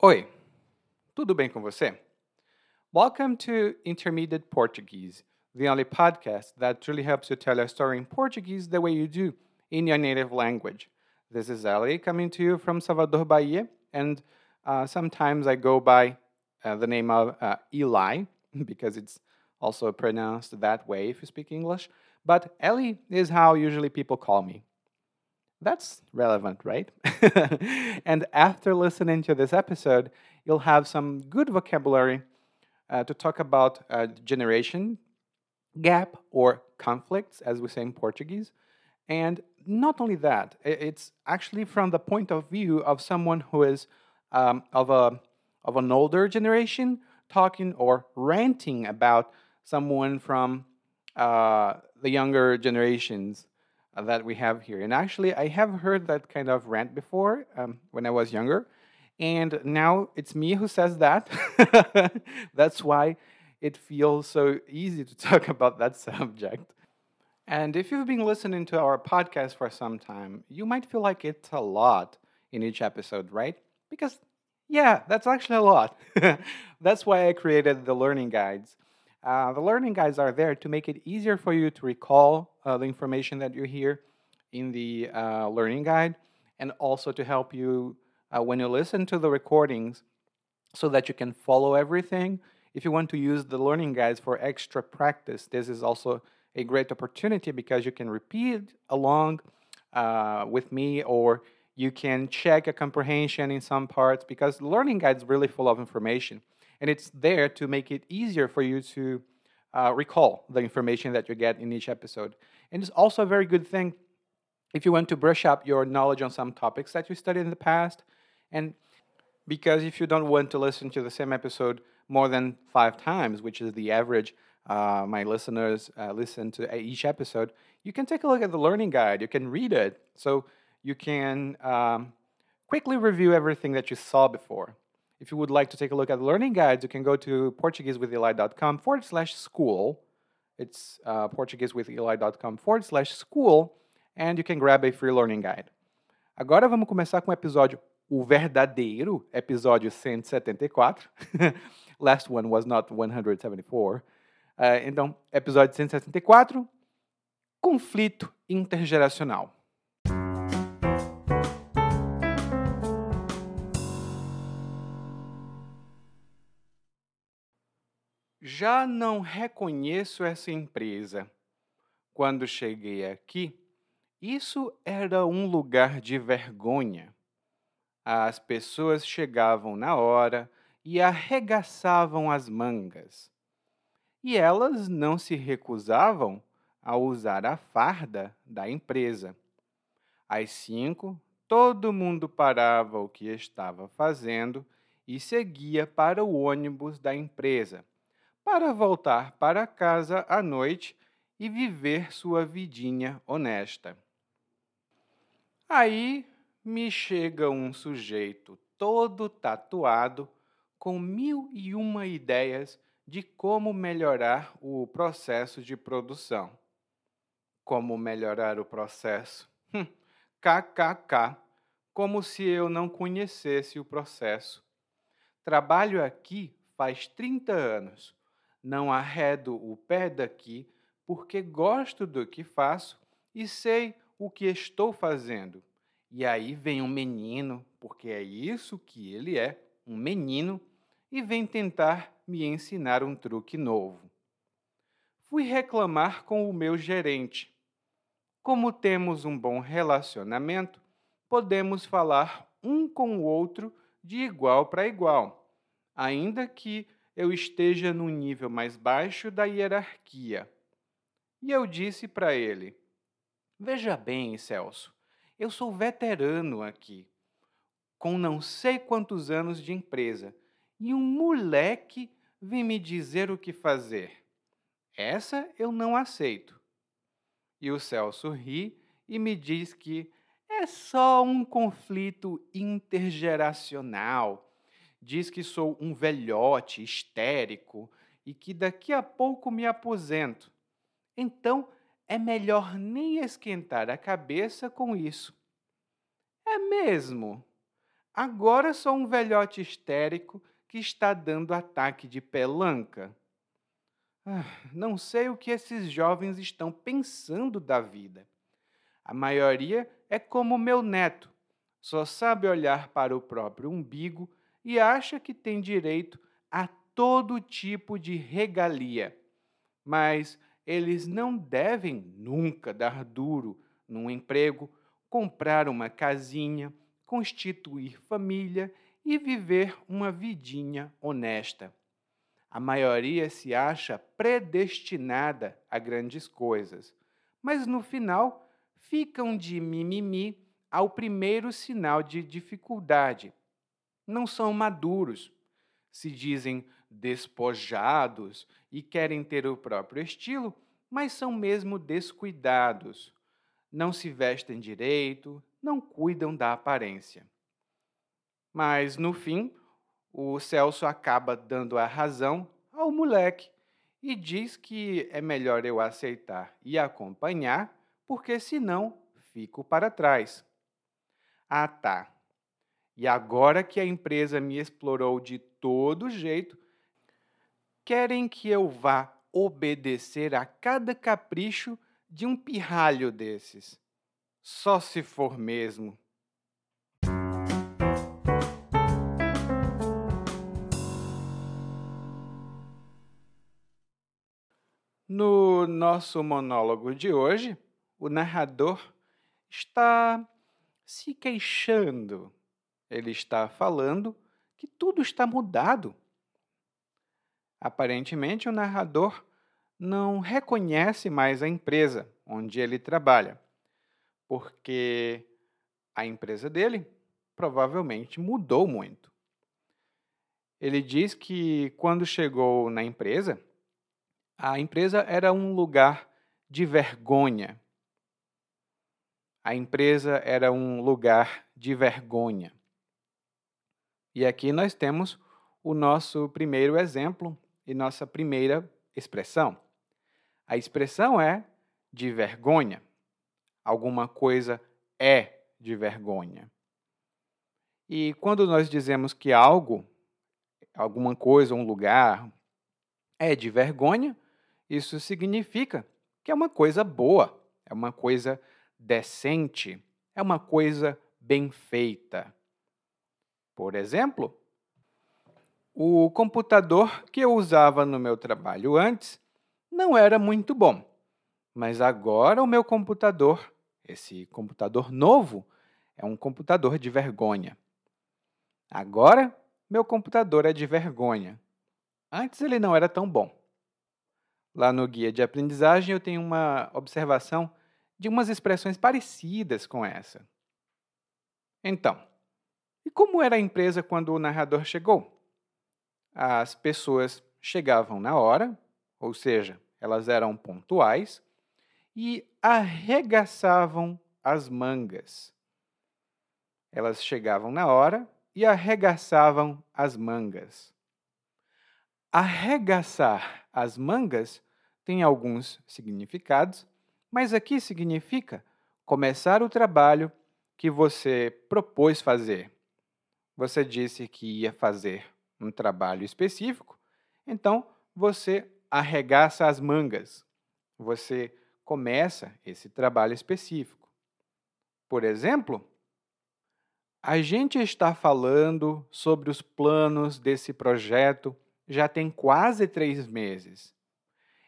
Oi, tudo bem com você? Welcome to Intermediate Portuguese, the only podcast that truly helps you tell a story in Portuguese the way you do in your native language. This is Ali coming to you from Salvador, Bahia, and uh, sometimes I go by uh, the name of uh, Eli because it's also pronounced that way if you speak English. But Ellie is how usually people call me. That's relevant, right? and after listening to this episode, you'll have some good vocabulary uh, to talk about uh, generation gap or conflicts, as we say in Portuguese. And not only that, it's actually from the point of view of someone who is um, of a of an older generation talking or ranting about someone from uh, the younger generations that we have here. And actually, I have heard that kind of rant before um, when I was younger. And now it's me who says that. That's why it feels so easy to talk about that subject. And if you've been listening to our podcast for some time, you might feel like it's a lot in each episode, right? Because, yeah, that's actually a lot. that's why I created the learning guides. Uh, the learning guides are there to make it easier for you to recall the information that you hear in the uh, learning guide and also to help you uh, when you listen to the recordings so that you can follow everything. If you want to use the learning guides for extra practice, this is also a great opportunity because you can repeat along uh, with me or you can check a comprehension in some parts because the learning guide is really full of information and it's there to make it easier for you to uh, recall the information that you get in each episode. And it's also a very good thing if you want to brush up your knowledge on some topics that you studied in the past. And because if you don't want to listen to the same episode more than five times, which is the average uh, my listeners uh, listen to each episode, you can take a look at the learning guide. You can read it. So you can um, quickly review everything that you saw before. If you would like to take a look at the learning guides, you can go to PortugueseWithEli.com forward slash school. It's uh, PortugueseWithEli.com forward slash school, and you can grab a free learning guide. Agora vamos começar com o episódio O Verdadeiro, episódio 174. Last one was not 174. Uh, então, episódio 174, Conflito Intergeracional. Já não reconheço essa empresa. Quando cheguei aqui, isso era um lugar de vergonha. As pessoas chegavam na hora e arregaçavam as mangas. E elas não se recusavam a usar a farda da empresa. Às cinco, todo mundo parava o que estava fazendo e seguia para o ônibus da empresa para voltar para casa à noite e viver sua vidinha honesta. Aí me chega um sujeito todo tatuado com mil e uma ideias de como melhorar o processo de produção. Como melhorar o processo? Hum, KKK, como se eu não conhecesse o processo. Trabalho aqui faz 30 anos não arredo o pé daqui, porque gosto do que faço e sei o que estou fazendo. E aí vem um menino, porque é isso que ele é, um menino, e vem tentar me ensinar um truque novo. Fui reclamar com o meu gerente. Como temos um bom relacionamento, podemos falar um com o outro de igual para igual, ainda que eu esteja num nível mais baixo da hierarquia. E eu disse para ele: Veja bem, Celso, eu sou veterano aqui, com não sei quantos anos de empresa, e um moleque vem me dizer o que fazer. Essa eu não aceito. E o Celso ri e me diz que é só um conflito intergeracional diz que sou um velhote histérico e que daqui a pouco me aposento. Então é melhor nem esquentar a cabeça com isso. É mesmo? Agora sou um velhote histérico que está dando ataque de pelanca. Ah, não sei o que esses jovens estão pensando da vida. A maioria é como meu neto, só sabe olhar para o próprio umbigo e acha que tem direito a todo tipo de regalia. Mas eles não devem nunca dar duro num emprego, comprar uma casinha, constituir família e viver uma vidinha honesta. A maioria se acha predestinada a grandes coisas, mas no final ficam de mimimi ao primeiro sinal de dificuldade. Não são maduros, se dizem despojados e querem ter o próprio estilo, mas são mesmo descuidados. Não se vestem direito, não cuidam da aparência. Mas, no fim, o Celso acaba dando a razão ao moleque e diz que é melhor eu aceitar e acompanhar, porque senão fico para trás. Ah, tá. E agora que a empresa me explorou de todo jeito, querem que eu vá obedecer a cada capricho de um pirralho desses. Só se for mesmo. No nosso monólogo de hoje, o narrador está se queixando. Ele está falando que tudo está mudado. Aparentemente, o narrador não reconhece mais a empresa onde ele trabalha, porque a empresa dele provavelmente mudou muito. Ele diz que quando chegou na empresa, a empresa era um lugar de vergonha. A empresa era um lugar de vergonha. E aqui nós temos o nosso primeiro exemplo e nossa primeira expressão. A expressão é de vergonha. Alguma coisa é de vergonha. E quando nós dizemos que algo, alguma coisa, um lugar, é de vergonha, isso significa que é uma coisa boa, é uma coisa decente, é uma coisa bem feita. Por exemplo, o computador que eu usava no meu trabalho antes não era muito bom, mas agora o meu computador, esse computador novo, é um computador de vergonha. Agora, meu computador é de vergonha. Antes ele não era tão bom. Lá no guia de aprendizagem eu tenho uma observação de umas expressões parecidas com essa. Então, e como era a empresa quando o narrador chegou? as pessoas chegavam na hora, ou seja, elas eram pontuais, e arregaçavam as mangas. Elas chegavam na hora e arregaçavam as mangas. Arregaçar as mangas tem alguns significados, mas aqui significa começar o trabalho que você propôs fazer. Você disse que ia fazer um trabalho específico, então você arregaça as mangas, você começa esse trabalho específico. Por exemplo, a gente está falando sobre os planos desse projeto já tem quase três meses.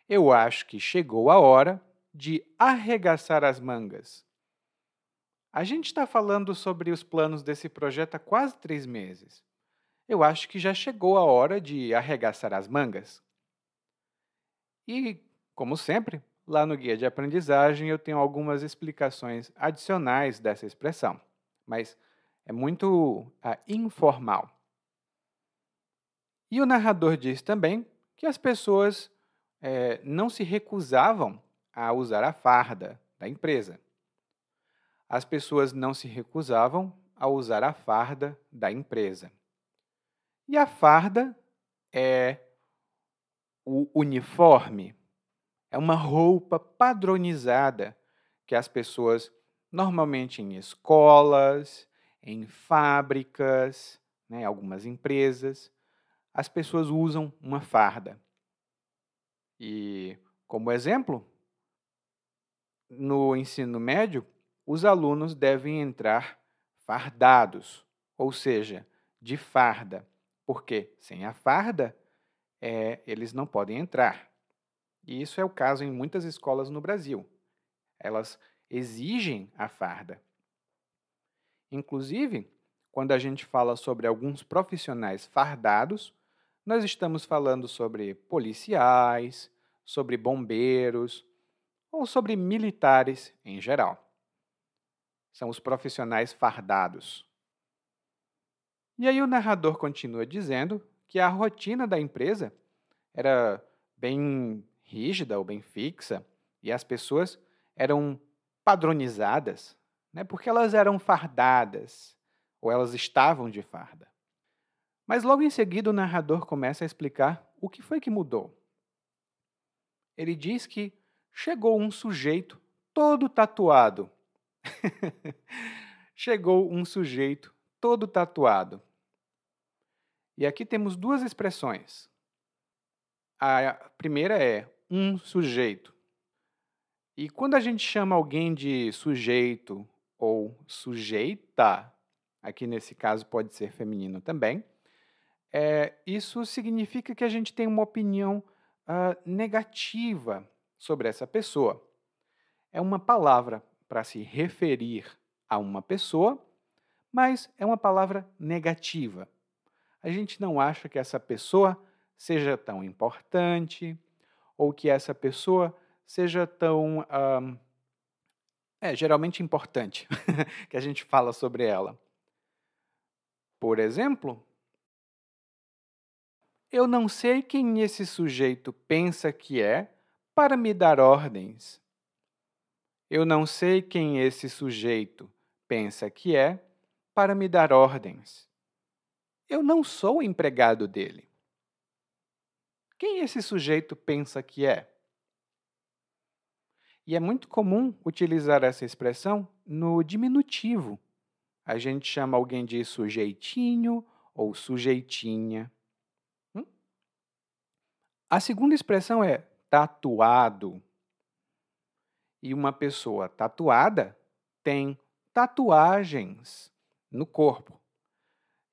Eu acho que chegou a hora de arregaçar as mangas. A gente está falando sobre os planos desse projeto há quase três meses eu acho que já chegou a hora de arregaçar as mangas. E, como sempre, lá no guia de aprendizagem eu tenho algumas explicações adicionais dessa expressão, mas é muito uh, informal. E o narrador diz também que as pessoas é, não se recusavam a usar a farda da empresa. As pessoas não se recusavam a usar a farda da empresa. E a farda é o uniforme, é uma roupa padronizada que as pessoas, normalmente em escolas, em fábricas, né, algumas empresas, as pessoas usam uma farda. E, como exemplo, no ensino médio, os alunos devem entrar fardados, ou seja, de farda, porque sem a farda é, eles não podem entrar. E isso é o caso em muitas escolas no Brasil. Elas exigem a farda. Inclusive, quando a gente fala sobre alguns profissionais fardados, nós estamos falando sobre policiais, sobre bombeiros ou sobre militares em geral. São os profissionais fardados. E aí o narrador continua dizendo que a rotina da empresa era bem rígida ou bem fixa e as pessoas eram padronizadas, né, porque elas eram fardadas ou elas estavam de farda. Mas logo em seguida o narrador começa a explicar o que foi que mudou. Ele diz que chegou um sujeito todo tatuado. chegou um sujeito todo tatuado. E aqui temos duas expressões. A primeira é um sujeito. E quando a gente chama alguém de sujeito ou sujeita, aqui nesse caso pode ser feminino também, é, isso significa que a gente tem uma opinião uh, negativa sobre essa pessoa. É uma palavra para se referir a uma pessoa, mas é uma palavra negativa. A gente não acha que essa pessoa seja tão importante ou que essa pessoa seja tão. É, geralmente importante que a gente fala sobre ela. Por exemplo, eu não sei quem esse sujeito pensa que é para me dar ordens. Eu não sei quem esse sujeito pensa que é para me dar ordens. Eu não sou empregado dele. Quem esse sujeito pensa que é? E é muito comum utilizar essa expressão no diminutivo. A gente chama alguém de sujeitinho ou sujeitinha. Hum? A segunda expressão é tatuado. E uma pessoa tatuada tem tatuagens no corpo.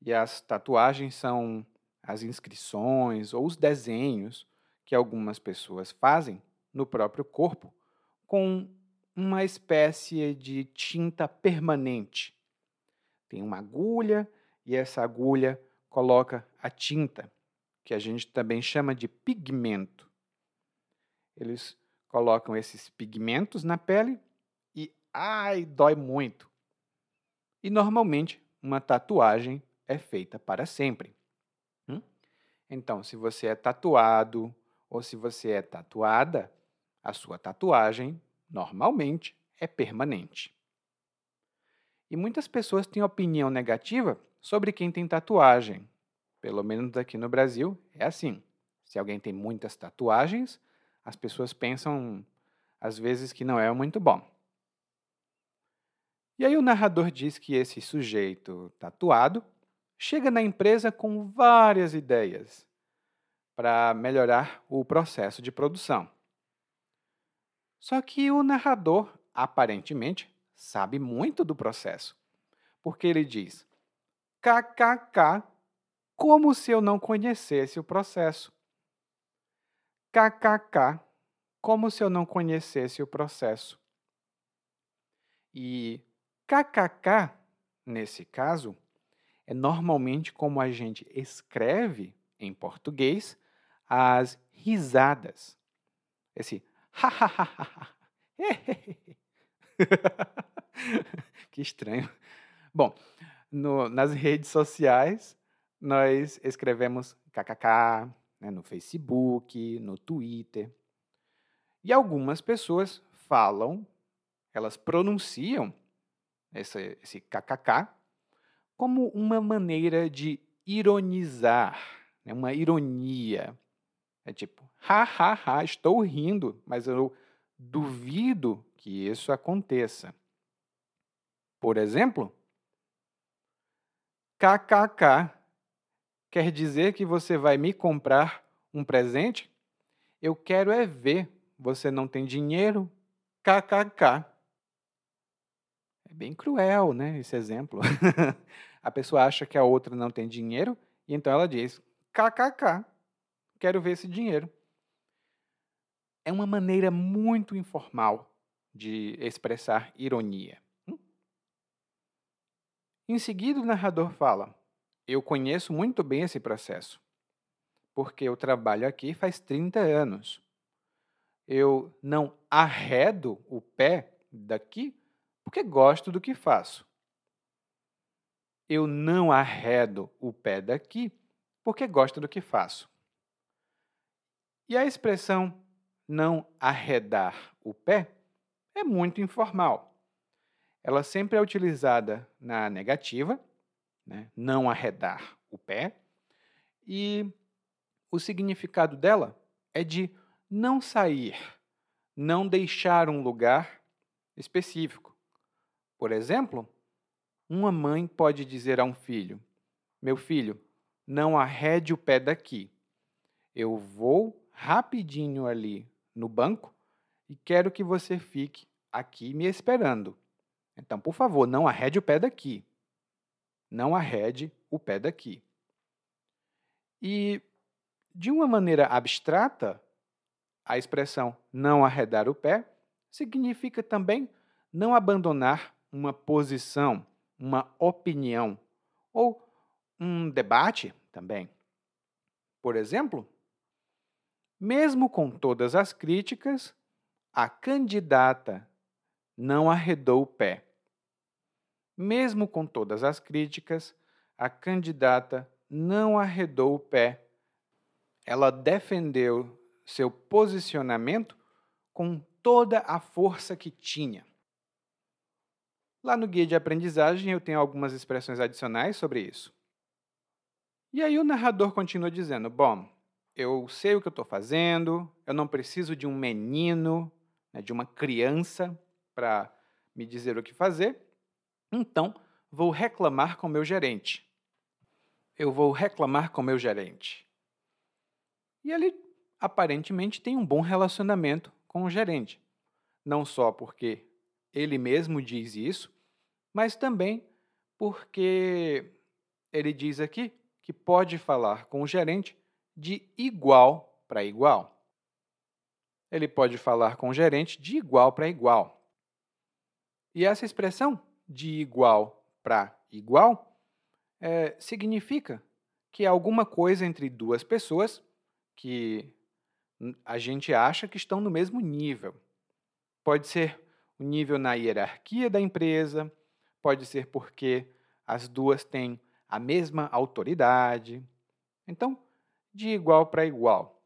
E as tatuagens são as inscrições ou os desenhos que algumas pessoas fazem no próprio corpo com uma espécie de tinta permanente. Tem uma agulha e essa agulha coloca a tinta, que a gente também chama de pigmento. Eles colocam esses pigmentos na pele e ai, dói muito. E normalmente uma tatuagem é feita para sempre. Hum? Então, se você é tatuado ou se você é tatuada, a sua tatuagem normalmente é permanente. E muitas pessoas têm opinião negativa sobre quem tem tatuagem. Pelo menos aqui no Brasil é assim. Se alguém tem muitas tatuagens, as pessoas pensam às vezes que não é muito bom. E aí o narrador diz que esse sujeito tatuado chega na empresa com várias ideias para melhorar o processo de produção. Só que o narrador, aparentemente, sabe muito do processo, porque ele diz: KKK, como se eu não conhecesse o processo. KKK, como se eu não conhecesse o processo. E KKK, nesse caso, é normalmente como a gente escreve em português as risadas. Esse que estranho. Bom, no, nas redes sociais, nós escrevemos kkk né, no Facebook, no Twitter. E algumas pessoas falam, elas pronunciam esse, kkk como uma maneira de ironizar, né? uma ironia. É tipo, ha, ha, ha, estou rindo, mas eu duvido que isso aconteça. Por exemplo, KKK quer dizer que você vai me comprar um presente? Eu quero é ver. Você não tem dinheiro? KKK. É bem cruel, né? Esse exemplo. a pessoa acha que a outra não tem dinheiro e então ela diz: KKK. Quero ver esse dinheiro. É uma maneira muito informal de expressar ironia. Hum? Em seguida, o narrador fala: Eu conheço muito bem esse processo, porque eu trabalho aqui faz 30 anos. Eu não arredo o pé daqui porque gosto do que faço. Eu não arredo o pé daqui porque gosto do que faço. E a expressão não arredar o pé é muito informal. Ela sempre é utilizada na negativa, né? não arredar o pé, e o significado dela é de não sair, não deixar um lugar específico. Por exemplo, uma mãe pode dizer a um filho: Meu filho, não arrede o pé daqui. Eu vou rapidinho ali no banco e quero que você fique aqui me esperando. Então, por favor, não arrede o pé daqui. Não arrede o pé daqui. E, de uma maneira abstrata, a expressão não arredar o pé significa também não abandonar uma posição, uma opinião ou um debate também. Por exemplo, mesmo com todas as críticas, a candidata não arredou o pé. Mesmo com todas as críticas, a candidata não arredou o pé. Ela defendeu seu posicionamento com toda a força que tinha. Lá no guia de aprendizagem eu tenho algumas expressões adicionais sobre isso. E aí o narrador continua dizendo: Bom, eu sei o que eu estou fazendo, eu não preciso de um menino né, de uma criança para me dizer o que fazer, então vou reclamar com meu gerente. Eu vou reclamar com meu gerente. E ele aparentemente tem um bom relacionamento com o gerente. Não só porque ele mesmo diz isso, mas também porque ele diz aqui que pode falar com o gerente de igual para igual ele pode falar com o gerente de igual para igual. E essa expressão de igual para igual é, significa que é alguma coisa entre duas pessoas que a gente acha que estão no mesmo nível. Pode ser o nível na hierarquia da empresa, pode ser porque as duas têm a mesma autoridade. Então, de igual para igual.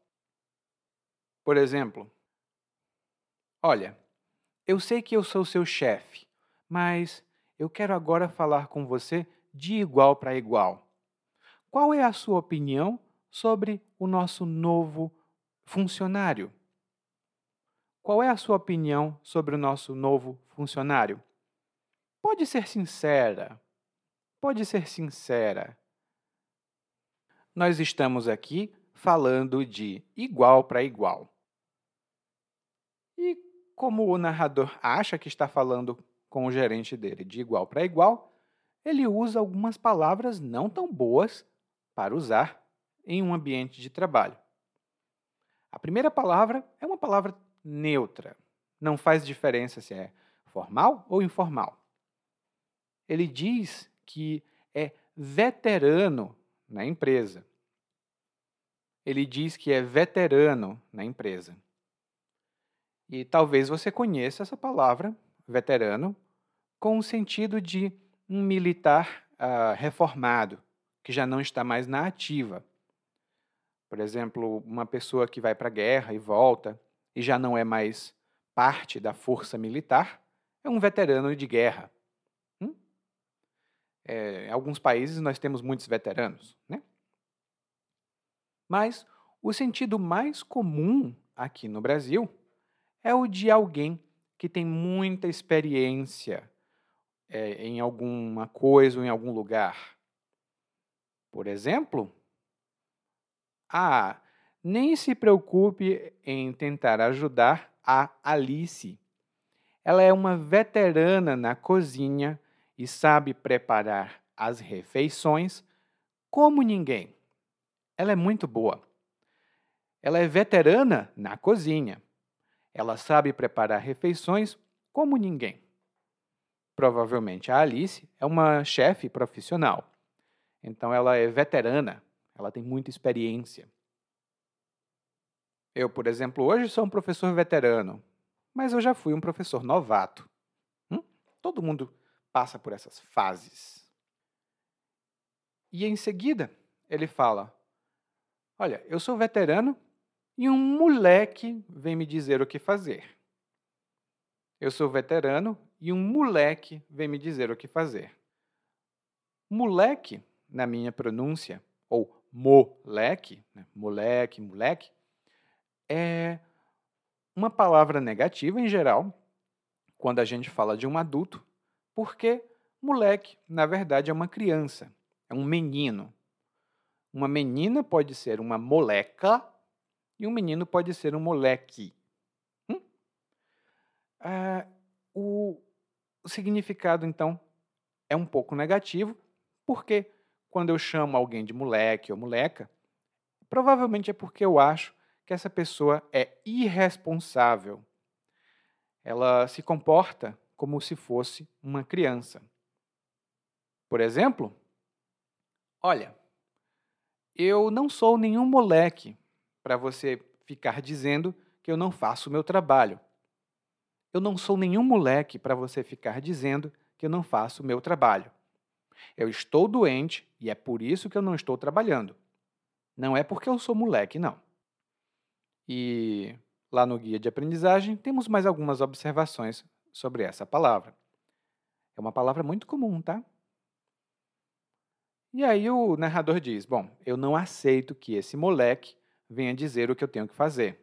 Por exemplo, olha, eu sei que eu sou seu chefe, mas eu quero agora falar com você de igual para igual. Qual é a sua opinião sobre o nosso novo funcionário? Qual é a sua opinião sobre o nosso novo funcionário? Pode ser sincera. Pode ser sincera. Nós estamos aqui falando de igual para igual. E como o narrador acha que está falando com o gerente dele de igual para igual, ele usa algumas palavras não tão boas para usar em um ambiente de trabalho. A primeira palavra é uma palavra neutra. Não faz diferença se é formal ou informal. Ele diz que é veterano na empresa. Ele diz que é veterano na empresa. E talvez você conheça essa palavra, veterano, com o sentido de um militar uh, reformado, que já não está mais na ativa. Por exemplo, uma pessoa que vai para a guerra e volta e já não é mais parte da força militar, é um veterano de guerra. Hum? É, em alguns países nós temos muitos veteranos. Né? Mas o sentido mais comum aqui no Brasil é o de alguém que tem muita experiência é, em alguma coisa ou em algum lugar. Por exemplo, ah, nem se preocupe em tentar ajudar a Alice. Ela é uma veterana na cozinha e sabe preparar as refeições como ninguém. Ela é muito boa. Ela é veterana na cozinha. Ela sabe preparar refeições como ninguém. Provavelmente a Alice é uma chefe profissional. Então ela é veterana, ela tem muita experiência. Eu, por exemplo, hoje sou um professor veterano, mas eu já fui um professor novato. Hum? Todo mundo passa por essas fases. E em seguida, ele fala: Olha, eu sou veterano e um moleque vem me dizer o que fazer. Eu sou veterano e um moleque vem me dizer o que fazer. Moleque, na minha pronúncia, ou moleque, né? moleque, moleque, é uma palavra negativa em geral, quando a gente fala de um adulto, porque moleque, na verdade, é uma criança, é um menino. Uma menina pode ser uma moleca e um menino pode ser um moleque. Hum? Ah, o, o significado, então, é um pouco negativo, porque quando eu chamo alguém de moleque ou moleca, provavelmente é porque eu acho que essa pessoa é irresponsável. Ela se comporta como se fosse uma criança. Por exemplo, olha, eu não sou nenhum moleque para você ficar dizendo que eu não faço o meu trabalho. Eu não sou nenhum moleque para você ficar dizendo que eu não faço o meu trabalho. Eu estou doente e é por isso que eu não estou trabalhando. Não é porque eu sou moleque, não. E lá no guia de aprendizagem temos mais algumas observações sobre essa palavra. É uma palavra muito comum, tá? E aí o narrador diz: Bom, eu não aceito que esse moleque venha dizer o que eu tenho que fazer.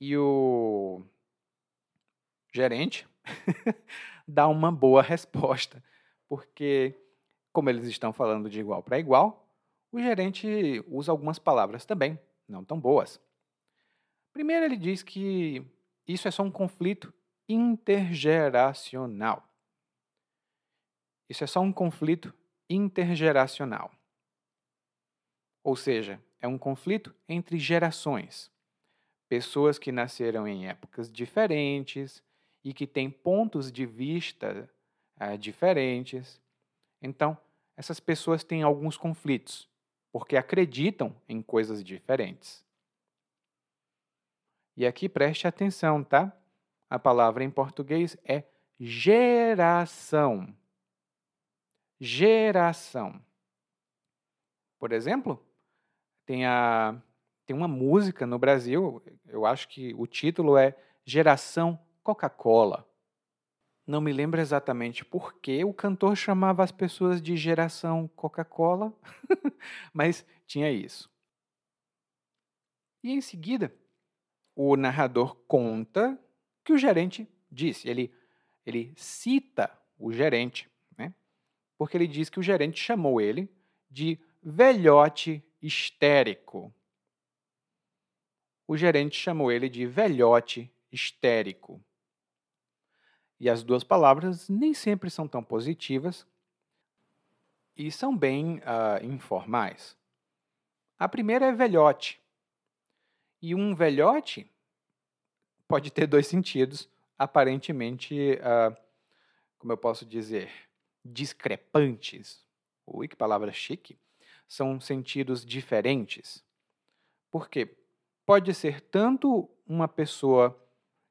E o gerente dá uma boa resposta, porque, como eles estão falando de igual para igual, o gerente usa algumas palavras também não tão boas. Primeiro, ele diz que isso é só um conflito intergeracional. Isso é só um conflito intergeracional. Ou seja, é um conflito entre gerações. Pessoas que nasceram em épocas diferentes e que têm pontos de vista uh, diferentes. Então, essas pessoas têm alguns conflitos porque acreditam em coisas diferentes. E aqui preste atenção, tá? A palavra em português é geração. Geração. Por exemplo, tem, a, tem uma música no Brasil, eu acho que o título é Geração Coca-Cola. Não me lembro exatamente por que o cantor chamava as pessoas de geração Coca-Cola, mas tinha isso. E em seguida, o narrador conta que o gerente disse. Ele, ele cita o gerente, né? porque ele diz que o gerente chamou ele de velhote histérico. O gerente chamou ele de velhote histérico. E as duas palavras nem sempre são tão positivas e são bem uh, informais. A primeira é velhote. E um velhote pode ter dois sentidos, aparentemente, uh, como eu posso dizer, discrepantes. Ui, que palavra chique! São sentidos diferentes. Por quê? Pode ser tanto uma pessoa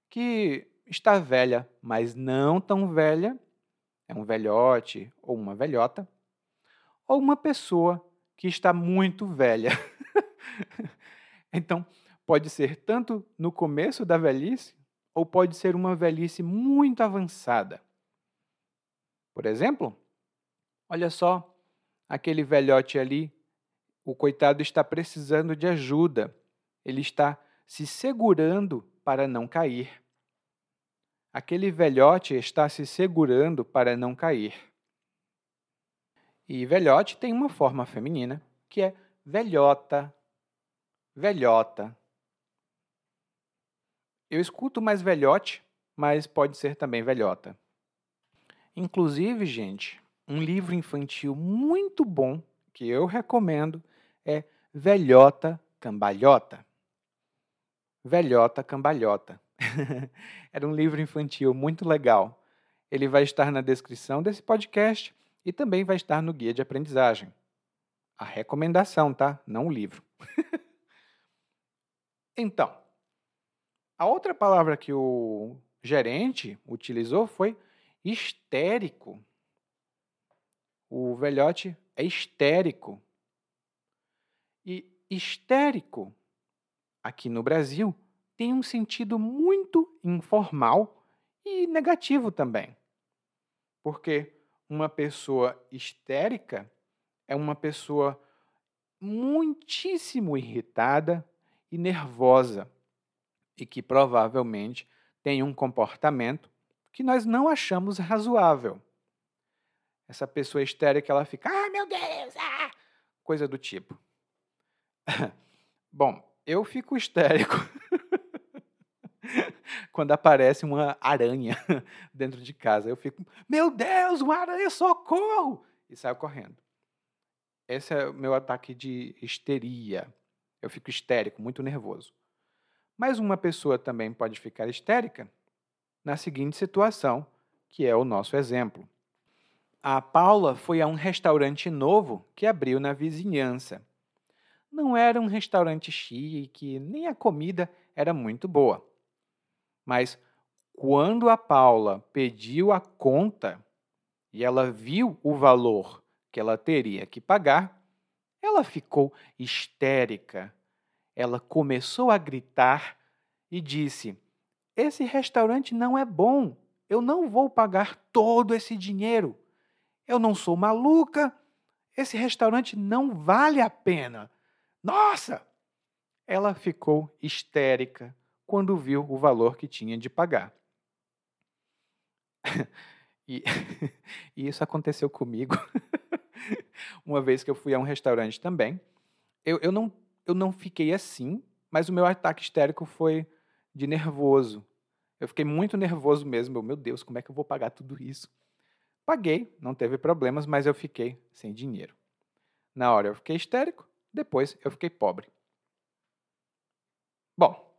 que está velha, mas não tão velha, é um velhote ou uma velhota, ou uma pessoa que está muito velha. então, pode ser tanto no começo da velhice, ou pode ser uma velhice muito avançada. Por exemplo, olha só, aquele velhote ali, o coitado está precisando de ajuda, ele está se segurando para não cair. Aquele velhote está se segurando para não cair. E velhote tem uma forma feminina, que é velhota. Velhota. Eu escuto mais velhote, mas pode ser também velhota. Inclusive, gente, um livro infantil muito bom que eu recomendo é Velhota Cambalhota. Velhota Cambalhota. Era um livro infantil muito legal. Ele vai estar na descrição desse podcast e também vai estar no guia de aprendizagem. A recomendação, tá? Não o livro. então, a outra palavra que o gerente utilizou foi histérico. O velhote é histérico. E histérico, aqui no Brasil, tem um sentido muito informal e negativo também. Porque uma pessoa histérica é uma pessoa muitíssimo irritada e nervosa e que provavelmente tem um comportamento que nós não achamos razoável. Essa pessoa histérica, ela fica, ah, meu Deus, ah! coisa do tipo. Bom, eu fico histérico quando aparece uma aranha dentro de casa. Eu fico, meu Deus, uma aranha, socorro! E saio correndo. Esse é o meu ataque de histeria. Eu fico histérico, muito nervoso. Mas uma pessoa também pode ficar histérica na seguinte situação, que é o nosso exemplo. A Paula foi a um restaurante novo que abriu na vizinhança. Não era um restaurante chique, nem a comida era muito boa. Mas quando a Paula pediu a conta e ela viu o valor que ela teria que pagar, ela ficou histérica. Ela começou a gritar e disse: esse restaurante não é bom. Eu não vou pagar todo esse dinheiro. Eu não sou maluca. Esse restaurante não vale a pena. Nossa! Ela ficou histérica quando viu o valor que tinha de pagar. e, e isso aconteceu comigo uma vez que eu fui a um restaurante também. Eu, eu, não, eu não fiquei assim, mas o meu ataque histérico foi de nervoso. Eu fiquei muito nervoso mesmo. Meu Deus, como é que eu vou pagar tudo isso? Paguei, não teve problemas, mas eu fiquei sem dinheiro. Na hora eu fiquei histérico, depois eu fiquei pobre. Bom,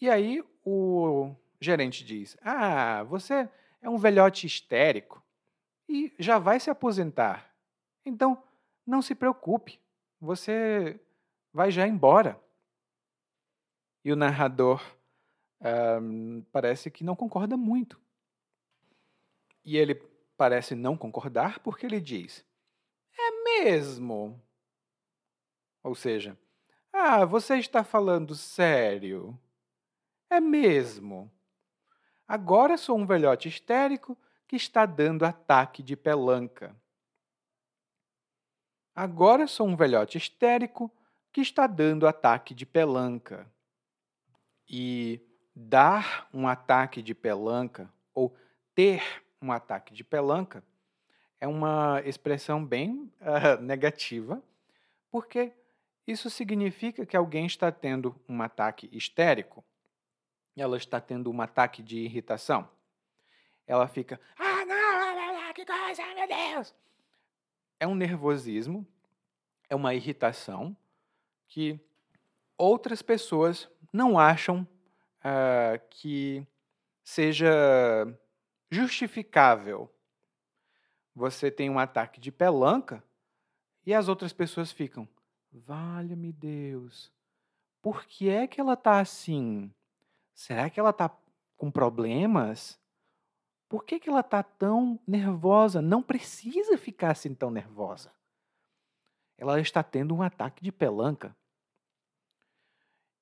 e aí o gerente diz: Ah, você é um velhote histérico e já vai se aposentar. Então, não se preocupe, você vai já embora. E o narrador parece que não concorda muito. E ele parece não concordar porque ele diz: É mesmo? Ou seja, ah, você está falando sério? É mesmo? Agora sou um velhote histérico que está dando ataque de pelanca. Agora sou um velhote histérico que está dando ataque de pelanca. E dar um ataque de pelanca ou ter um ataque de pelanca é uma expressão bem uh, negativa, porque isso significa que alguém está tendo um ataque histérico, ela está tendo um ataque de irritação. Ela fica, ah, não, que coisa, meu Deus! É um nervosismo, é uma irritação que outras pessoas não acham uh, que seja justificável. Você tem um ataque de pelanca e as outras pessoas ficam, valha-me Deus, por que é que ela está assim? Será que ela está com problemas? Por que, que ela está tão nervosa? Não precisa ficar assim tão nervosa. Ela está tendo um ataque de pelanca.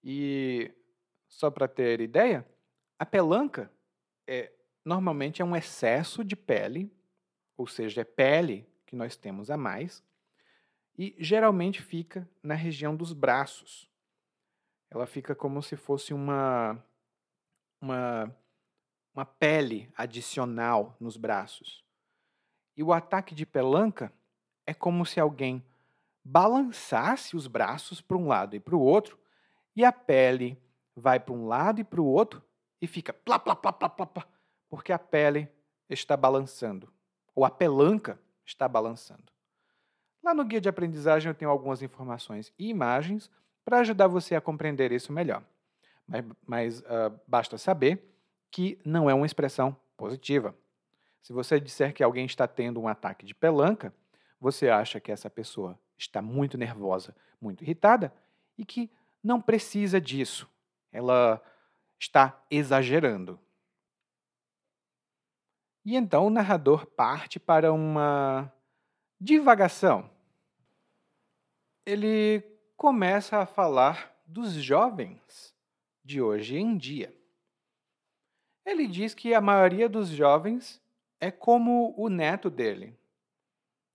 E só para ter ideia, a pelanca é, normalmente é um excesso de pele, ou seja, é pele que nós temos a mais, e geralmente fica na região dos braços. Ela fica como se fosse uma, uma, uma pele adicional nos braços. E o ataque de pelanca é como se alguém balançasse os braços para um lado e para o outro, e a pele vai para um lado e para o outro e fica plá, plá, plá, plá, plá, plá, porque a pele está balançando, ou a pelanca está balançando. Lá no guia de aprendizagem eu tenho algumas informações e imagens para ajudar você a compreender isso melhor. Mas, mas uh, basta saber que não é uma expressão positiva. Se você disser que alguém está tendo um ataque de pelanca, você acha que essa pessoa está muito nervosa, muito irritada e que não precisa disso. Ela está exagerando. E então o narrador parte para uma divagação. Ele começa a falar dos jovens de hoje em dia. Ele diz que a maioria dos jovens é como o neto dele.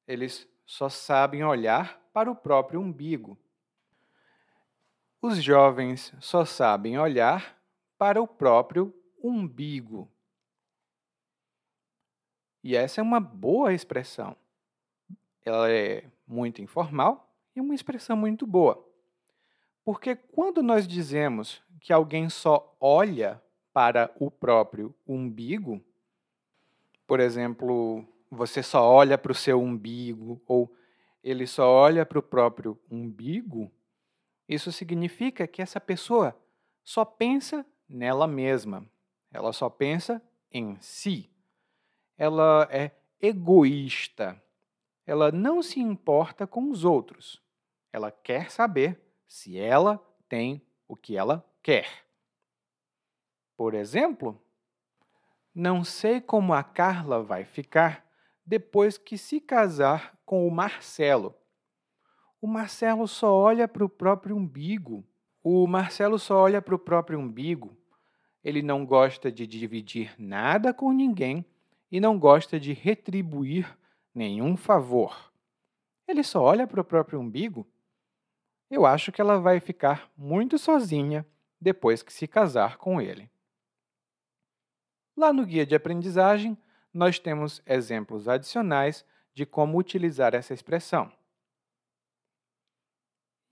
Eles só sabem olhar para o próprio umbigo. Os jovens só sabem olhar para o próprio umbigo. E essa é uma boa expressão. Ela é muito informal e uma expressão muito boa. Porque quando nós dizemos que alguém só olha para o próprio umbigo, por exemplo, você só olha para o seu umbigo ou ele só olha para o próprio umbigo, isso significa que essa pessoa só pensa nela mesma. Ela só pensa em si. Ela é egoísta. Ela não se importa com os outros. Ela quer saber se ela tem o que ela quer. Por exemplo, não sei como a Carla vai ficar depois que se casar com o Marcelo. O Marcelo só olha para o próprio umbigo. O Marcelo só olha para o próprio umbigo. Ele não gosta de dividir nada com ninguém e não gosta de retribuir nenhum favor. Ele só olha para o próprio umbigo. Eu acho que ela vai ficar muito sozinha depois que se casar com ele. Lá no guia de aprendizagem, nós temos exemplos adicionais de como utilizar essa expressão.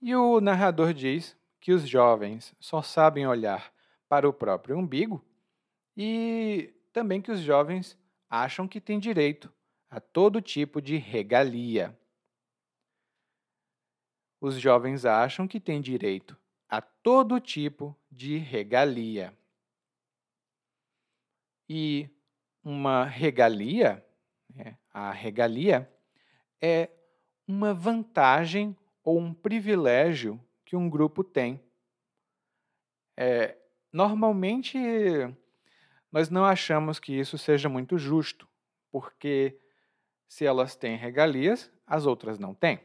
E o narrador diz que os jovens só sabem olhar para o próprio umbigo e também que os jovens acham que têm direito a todo tipo de regalia. Os jovens acham que têm direito a todo tipo de regalia. E uma regalia, né, a regalia, é uma vantagem ou um privilégio que um grupo tem. É, normalmente, nós não achamos que isso seja muito justo, porque se elas têm regalias, as outras não têm.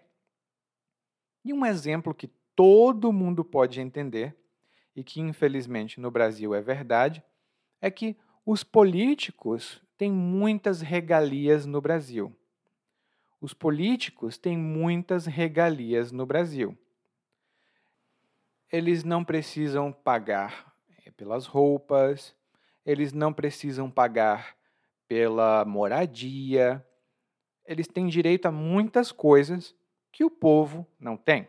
E um exemplo que todo mundo pode entender, e que infelizmente no Brasil é verdade, é que os políticos têm muitas regalias no Brasil. Os políticos têm muitas regalias no Brasil. Eles não precisam pagar eh, pelas roupas, eles não precisam pagar pela moradia, eles têm direito a muitas coisas que o povo não tem.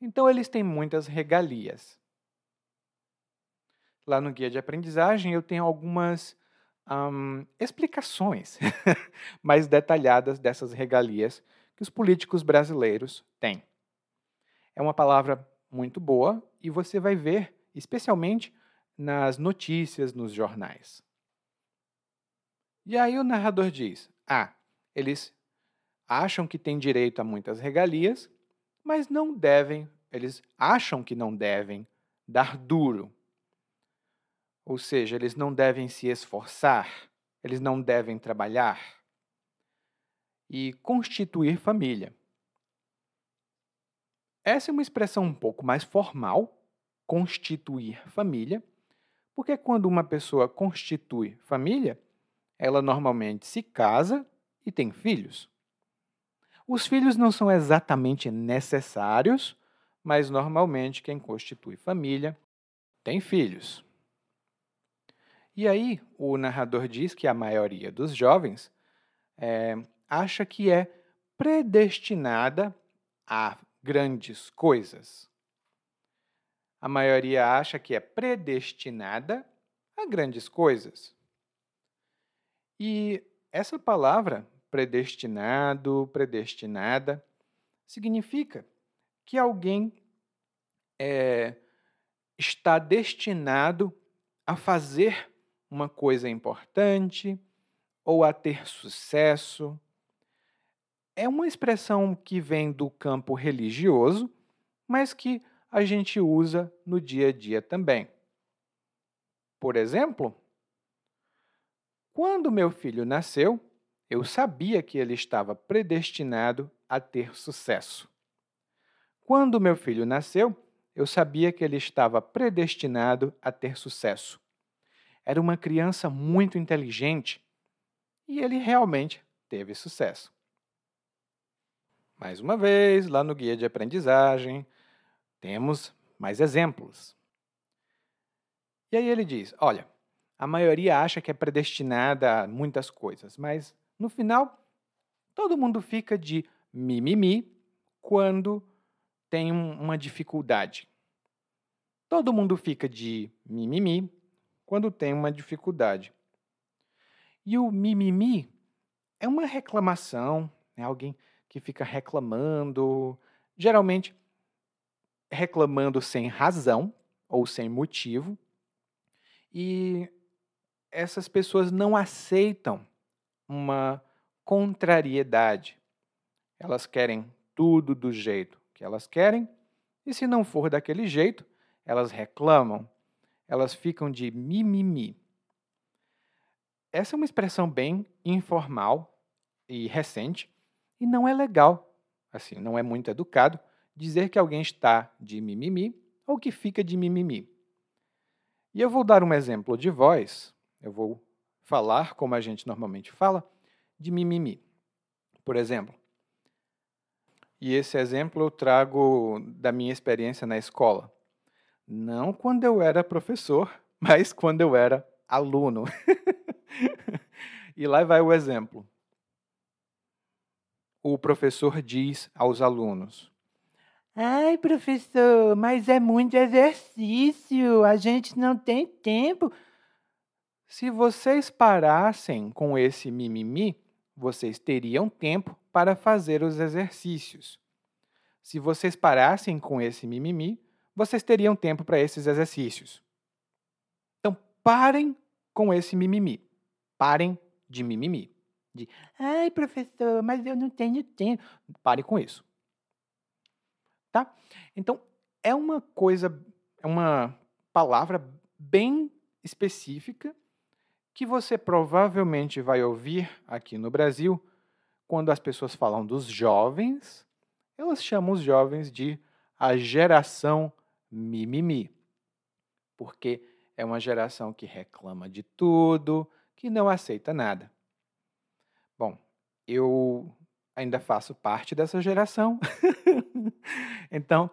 Então, eles têm muitas regalias lá no guia de aprendizagem, eu tenho algumas um, explicações mais detalhadas dessas regalias que os políticos brasileiros têm. É uma palavra muito boa e você vai ver, especialmente nas notícias nos jornais. E aí o narrador diz: Ah, eles acham que têm direito a muitas regalias, mas não devem, eles acham que não devem dar duro ou seja, eles não devem se esforçar, eles não devem trabalhar e constituir família. Essa é uma expressão um pouco mais formal, constituir família, porque quando uma pessoa constitui família, ela normalmente se casa e tem filhos. Os filhos não são exatamente necessários, mas normalmente quem constitui família tem filhos. E aí, o narrador diz que a maioria dos jovens é, acha que é predestinada a grandes coisas. A maioria acha que é predestinada a grandes coisas. E essa palavra, predestinado, predestinada, significa que alguém é, está destinado a fazer uma coisa importante ou a ter sucesso. É uma expressão que vem do campo religioso, mas que a gente usa no dia a dia também. Por exemplo, quando meu filho nasceu, eu sabia que ele estava predestinado a ter sucesso. Quando meu filho nasceu, eu sabia que ele estava predestinado a ter sucesso. Era uma criança muito inteligente e ele realmente teve sucesso. Mais uma vez, lá no guia de aprendizagem, temos mais exemplos. E aí ele diz: olha, a maioria acha que é predestinada a muitas coisas, mas no final todo mundo fica de mimimi quando tem uma dificuldade. Todo mundo fica de mimimi quando tem uma dificuldade. E o mimimi é uma reclamação, é alguém que fica reclamando, geralmente reclamando sem razão ou sem motivo, e essas pessoas não aceitam uma contrariedade. Elas querem tudo do jeito que elas querem, e se não for daquele jeito, elas reclamam, elas ficam de mimimi. Essa é uma expressão bem informal e recente, e não é legal, assim, não é muito educado dizer que alguém está de mimimi ou que fica de mimimi. E eu vou dar um exemplo de voz, eu vou falar como a gente normalmente fala, de mimimi. Por exemplo, e esse exemplo eu trago da minha experiência na escola. Não quando eu era professor, mas quando eu era aluno. e lá vai o exemplo. O professor diz aos alunos: Ai, professor, mas é muito exercício, a gente não tem tempo. Se vocês parassem com esse mimimi, vocês teriam tempo para fazer os exercícios. Se vocês parassem com esse mimimi, vocês teriam tempo para esses exercícios. Então, parem com esse mimimi. Parem de mimimi. De, ai, professor, mas eu não tenho tempo. Pare com isso tá? Então, é uma coisa, é uma palavra bem específica que você provavelmente vai ouvir aqui no Brasil quando as pessoas falam dos jovens, elas chamam os jovens de a geração mimimi. Porque é uma geração que reclama de tudo, que não aceita nada. Bom, eu ainda faço parte dessa geração. então,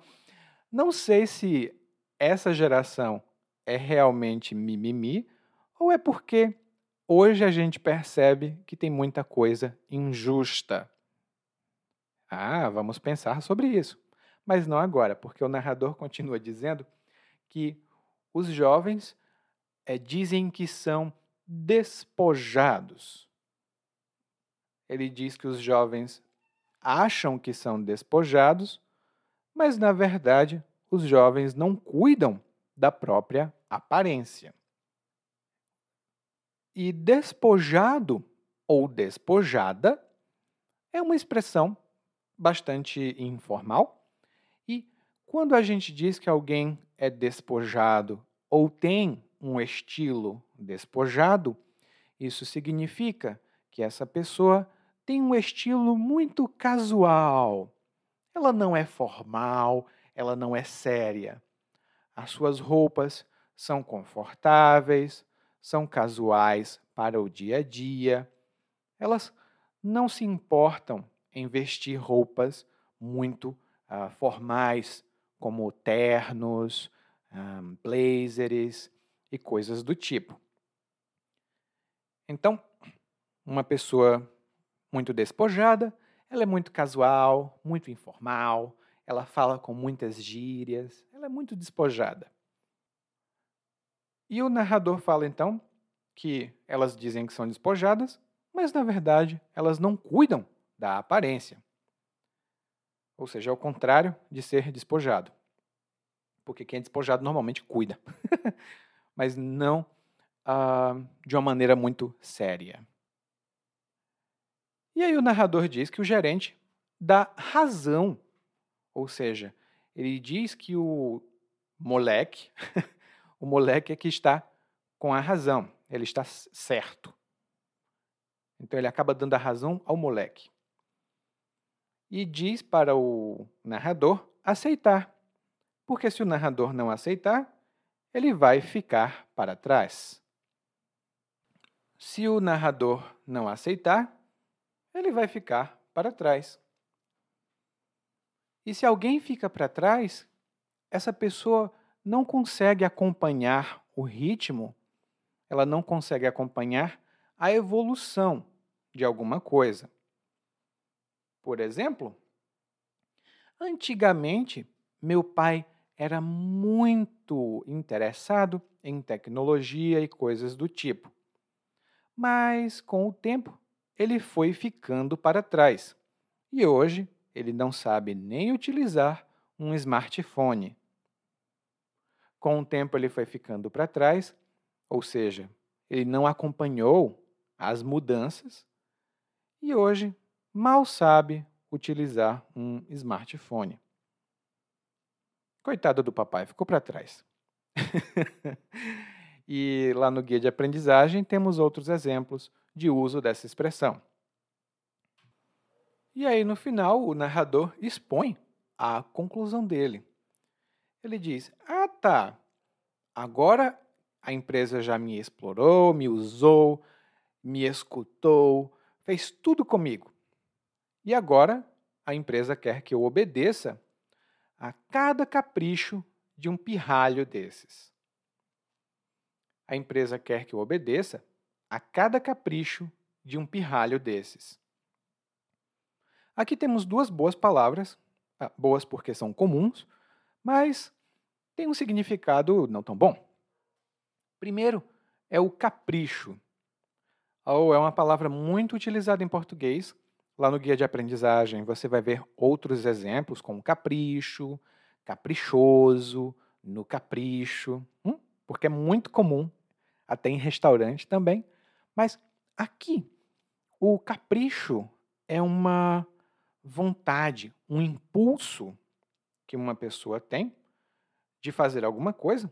não sei se essa geração é realmente mimimi ou é porque hoje a gente percebe que tem muita coisa injusta. Ah, vamos pensar sobre isso. Mas não agora, porque o narrador continua dizendo que os jovens é, dizem que são despojados ele diz que os jovens acham que são despojados, mas na verdade os jovens não cuidam da própria aparência. E despojado ou despojada é uma expressão bastante informal. E quando a gente diz que alguém é despojado ou tem um estilo despojado, isso significa que essa pessoa tem um estilo muito casual. Ela não é formal, ela não é séria. As suas roupas são confortáveis, são casuais para o dia a dia. Elas não se importam em vestir roupas muito uh, formais, como ternos, ah, blazers e coisas do tipo. Então, uma pessoa muito despojada, ela é muito casual, muito informal, ela fala com muitas gírias, ela é muito despojada. E o narrador fala então que elas dizem que são despojadas, mas na verdade elas não cuidam da aparência. Ou seja, é o contrário de ser despojado. Porque quem é despojado normalmente cuida, mas não ah, de uma maneira muito séria. E aí o narrador diz que o gerente dá razão, ou seja, ele diz que o moleque, o moleque é que está com a razão, ele está certo. Então ele acaba dando a razão ao moleque. E diz para o narrador aceitar, porque se o narrador não aceitar, ele vai ficar para trás. Se o narrador não aceitar, ele vai ficar para trás. E se alguém fica para trás, essa pessoa não consegue acompanhar o ritmo, ela não consegue acompanhar a evolução de alguma coisa. Por exemplo, antigamente meu pai era muito interessado em tecnologia e coisas do tipo. Mas com o tempo ele foi ficando para trás e hoje ele não sabe nem utilizar um smartphone. Com o tempo ele foi ficando para trás, ou seja, ele não acompanhou as mudanças e hoje mal sabe utilizar um smartphone. Coitado do papai, ficou para trás. e lá no guia de aprendizagem temos outros exemplos de uso dessa expressão. E aí, no final, o narrador expõe a conclusão dele. Ele diz: Ah, tá, agora a empresa já me explorou, me usou, me escutou, fez tudo comigo. E agora a empresa quer que eu obedeça a cada capricho de um pirralho desses. A empresa quer que eu obedeça a cada capricho de um pirralho desses. Aqui temos duas boas palavras, ah, boas porque são comuns, mas têm um significado não tão bom. Primeiro é o capricho, ou é uma palavra muito utilizada em português. Lá no guia de aprendizagem você vai ver outros exemplos, como capricho, caprichoso, no capricho, hum? porque é muito comum, até em restaurante também, mas aqui, o capricho é uma vontade, um impulso que uma pessoa tem de fazer alguma coisa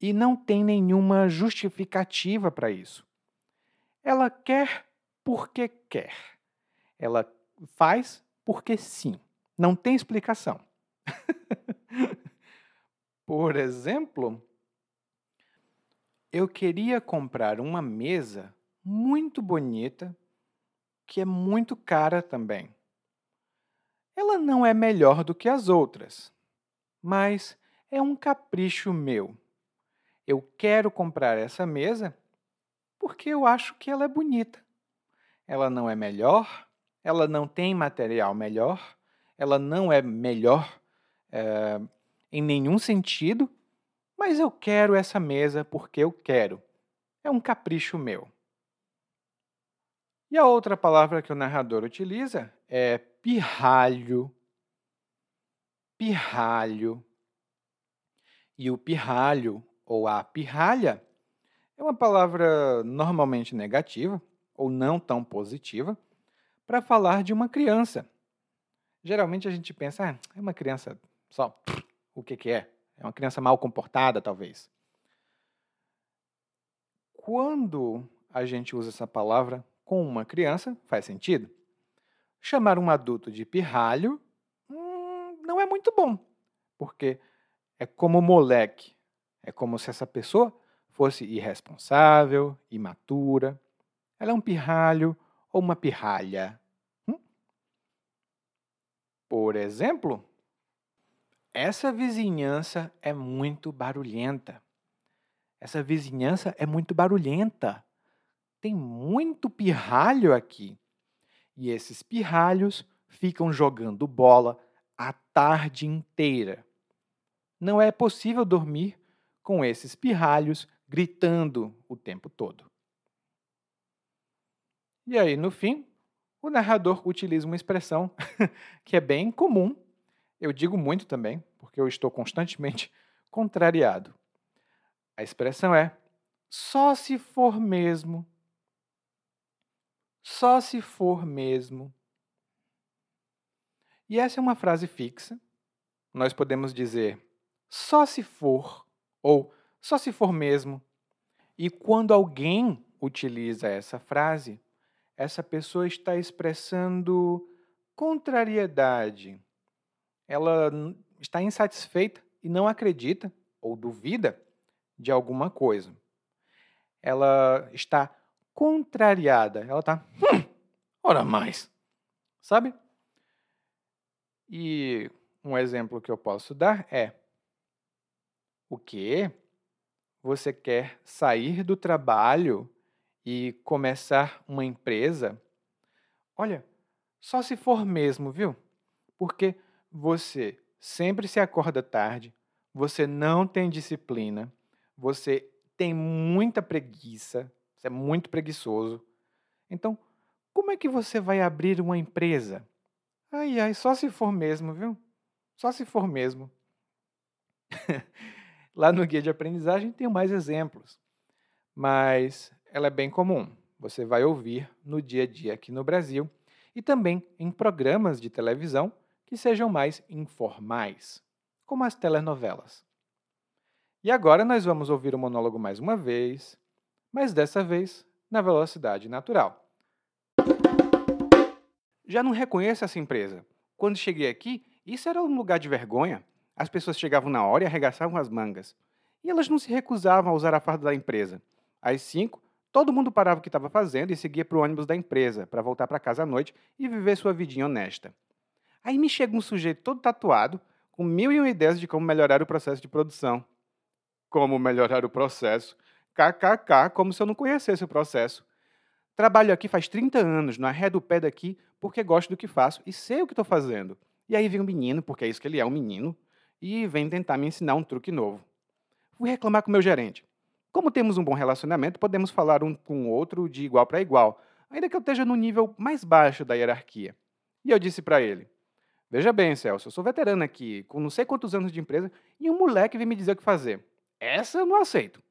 e não tem nenhuma justificativa para isso. Ela quer porque quer. Ela faz porque sim. Não tem explicação. Por exemplo, eu queria comprar uma mesa muito bonita, que é muito cara também. Ela não é melhor do que as outras, mas é um capricho meu. Eu quero comprar essa mesa porque eu acho que ela é bonita. Ela não é melhor, ela não tem material melhor, ela não é melhor é, em nenhum sentido, mas eu quero essa mesa porque eu quero. É um capricho meu. E a outra palavra que o narrador utiliza é pirralho. Pirralho. E o pirralho, ou a pirralha, é uma palavra normalmente negativa, ou não tão positiva, para falar de uma criança. Geralmente a gente pensa, ah, é uma criança só. O que, que é? É uma criança mal comportada, talvez. Quando a gente usa essa palavra com uma criança, faz sentido. Chamar um adulto de pirralho hum, não é muito bom, porque é como moleque. É como se essa pessoa fosse irresponsável, imatura. Ela é um pirralho ou uma pirralha. Hum? Por exemplo, essa vizinhança é muito barulhenta. Essa vizinhança é muito barulhenta. Tem muito pirralho aqui. E esses pirralhos ficam jogando bola a tarde inteira. Não é possível dormir com esses pirralhos gritando o tempo todo. E aí, no fim, o narrador utiliza uma expressão que é bem comum. Eu digo muito também, porque eu estou constantemente contrariado. A expressão é só se for mesmo. Só se for mesmo. E essa é uma frase fixa. Nós podemos dizer só se for ou só se for mesmo. E quando alguém utiliza essa frase, essa pessoa está expressando contrariedade. Ela está insatisfeita e não acredita ou duvida de alguma coisa. Ela está contrariada. Ela está, hum, ora mais. Sabe? E um exemplo que eu posso dar é: o que? Você quer sair do trabalho e começar uma empresa? Olha, só se for mesmo, viu? Porque você sempre se acorda tarde, você não tem disciplina, você tem muita preguiça, você é muito preguiçoso. Então, como é que você vai abrir uma empresa? Ai, ai, só se for mesmo, viu? Só se for mesmo. Lá no guia de aprendizagem tem mais exemplos, mas ela é bem comum. Você vai ouvir no dia a dia aqui no Brasil e também em programas de televisão que sejam mais informais, como as telenovelas. E agora nós vamos ouvir o monólogo mais uma vez, mas dessa vez na velocidade natural. Já não reconheço essa empresa. Quando cheguei aqui, isso era um lugar de vergonha. As pessoas chegavam na hora e arregaçavam as mangas. E elas não se recusavam a usar a farda da empresa. Às cinco, todo mundo parava o que estava fazendo e seguia para o ônibus da empresa, para voltar para casa à noite e viver sua vidinha honesta. Aí me chega um sujeito todo tatuado, com mil e uma ideias de como melhorar o processo de produção. Como melhorar o processo? KKK, como se eu não conhecesse o processo. Trabalho aqui faz 30 anos, na ré do pé daqui, porque gosto do que faço e sei o que estou fazendo. E aí vem um menino, porque é isso que ele é, um menino, e vem tentar me ensinar um truque novo. Fui reclamar com meu gerente. Como temos um bom relacionamento, podemos falar um com o outro de igual para igual, ainda que eu esteja no nível mais baixo da hierarquia. E eu disse para ele: Veja bem, Celso, eu sou veterano aqui, com não sei quantos anos de empresa, e um moleque vem me dizer o que fazer. Essa eu não aceito.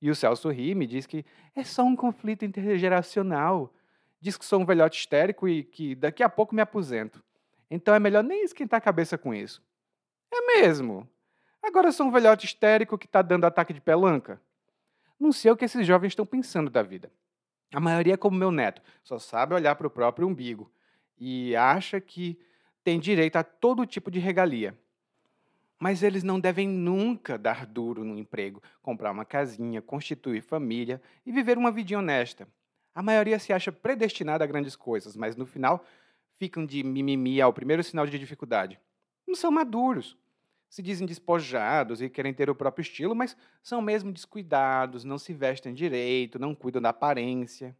E o Celso ri e me diz que é só um conflito intergeracional. Diz que sou um velhote histérico e que daqui a pouco me aposento. Então é melhor nem esquentar a cabeça com isso. É mesmo. Agora sou um velhote histérico que está dando ataque de pelanca. Não sei o que esses jovens estão pensando da vida. A maioria é como meu neto, só sabe olhar para o próprio umbigo e acha que tem direito a todo tipo de regalia. Mas eles não devem nunca dar duro no emprego, comprar uma casinha, constituir família e viver uma vidinha honesta. A maioria se acha predestinada a grandes coisas, mas no final ficam de mimimi ao primeiro sinal de dificuldade. Não são maduros. Se dizem despojados e querem ter o próprio estilo, mas são mesmo descuidados, não se vestem direito, não cuidam da aparência.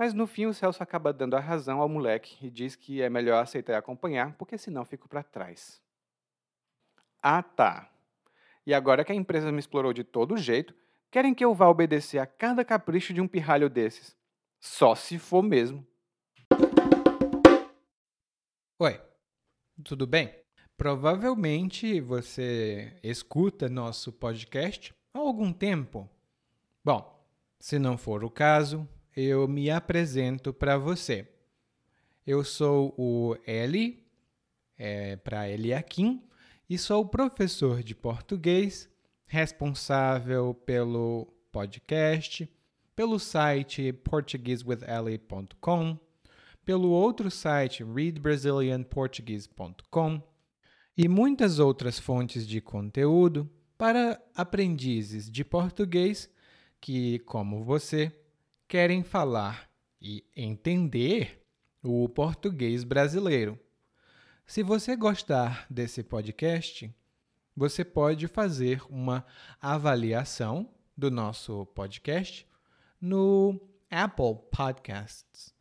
Mas no fim o Celso acaba dando a razão ao moleque e diz que é melhor aceitar e acompanhar, porque senão fico para trás. Ah, tá. E agora que a empresa me explorou de todo jeito, querem que eu vá obedecer a cada capricho de um pirralho desses. Só se for mesmo. Oi, tudo bem? Provavelmente você escuta nosso podcast há algum tempo. Bom, se não for o caso, eu me apresento para você. Eu sou o Eli, é, para Eliakim, e sou professor de português, responsável pelo podcast, pelo site portuguesewitheli.com, pelo outro site readbrazilianportuguese.com e muitas outras fontes de conteúdo para aprendizes de português que, como você, querem falar e entender o português brasileiro. Se você gostar desse podcast, você pode fazer uma avaliação do nosso podcast no Apple Podcasts.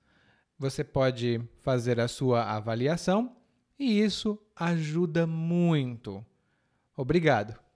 você pode fazer a sua avaliação e isso ajuda muito. Obrigado!